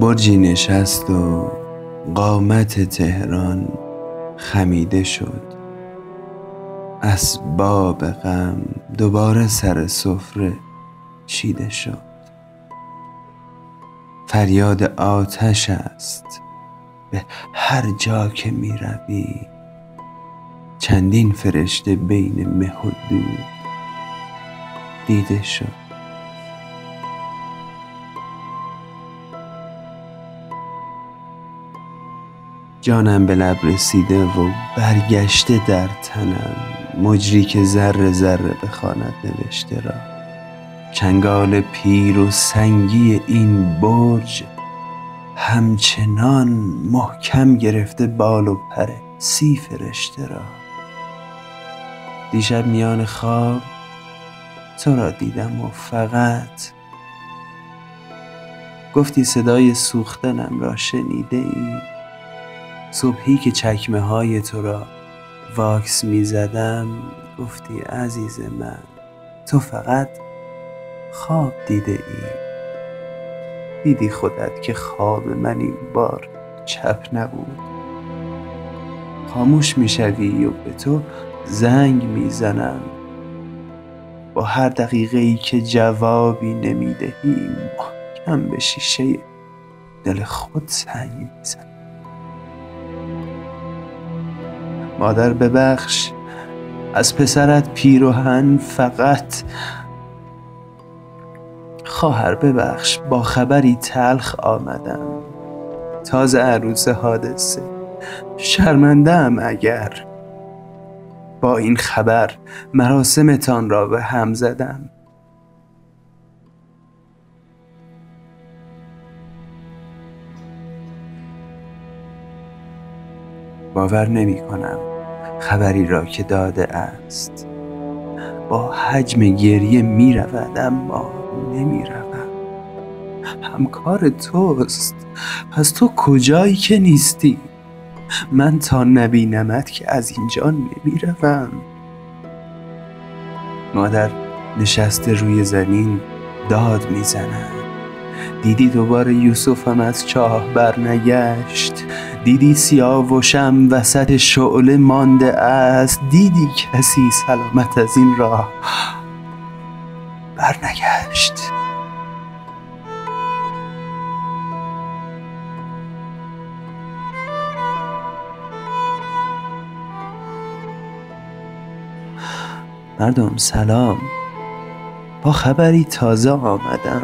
برجی نشست و قامت تهران خمیده شد. اسباب غم دوباره سر سفره چیده شد. فریاد آتش است به هر جا که می روی. چندین فرشته بین مه و دود دیده شد. جانم به لب رسیده و برگشته در تنم. مجری که ذره ذره بخواند نوشته را. چنگال پیر و سنگی این برج همچنان محکم گرفته بال و پر سی فرشته را. دیشب میان خواب تو را دیدم و فقط گفتی صدای سوختنم را شنیده ای؟ صبحی که چکمه های تو را واکس می زدم گفتی عزیز من تو فقط خواب دیده ای. دیدی خودت که خواب من این بار چپ نبود. خاموش می‌شوی و به تو زنگ می‌زنم. با هر دقیقه ای که جوابی نمی‌دهی محکم به شیشه دل خود سنگ می‌زنم. مادر ببخش. از پسرت پیروهن فقط. خواهر ببخش با خبری تلخ آمدم. تازه عروس حادثه. شرمندم اگر. با این خبر مراسمتان را به هم زدم. باور نمی کنم خبری را که داده است. با حجم گریه می رود اما نمی رود. همکار توست پس تو کجایی که نیستی؟ من تا نبینمت که از اینجا نمی روم. مادر نشسته روی زمین داد می‌زند دیدی دوباره یوسفم از چاه برنگشت. دیدی سیاوشم وسط شعله مانده است؟ دیدی کسی سلامت از این راه؟ برنگشت. مردم سلام. با خبری تازه آمدم.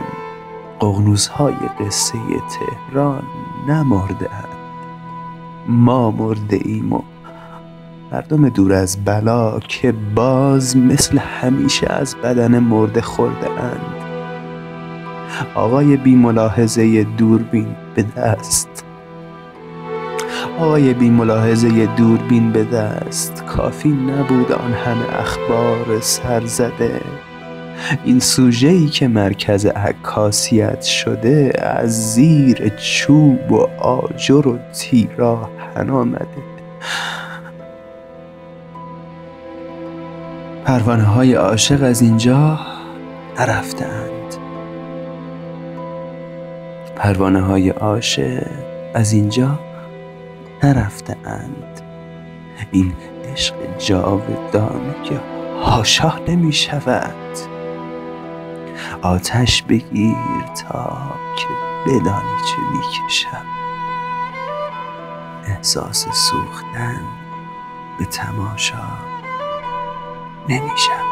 قغنوس های قصه تهران نمرده ما مرده ایم و مردم دور از بلا که باز مثل همیشه از بدن مرده خورده اند. آقای بی ملاحظه دوربین به دست. آقای بی ملاحظه دوربین به دست. کافی نبود آن همه اخبار سرزده این ای که مرکز عکاسیت شده از زیر چوب و آجر و تیراهن آمده. پروانه های عاشق از اینجا نرفتند. پروانه های عاشق از اینجا نرفتند. این عشق جاودانه که هاشا نمی شود آتش بگیر تا که بدانی چه می‌کشم. احساس سوختن به تماشا نمیشم.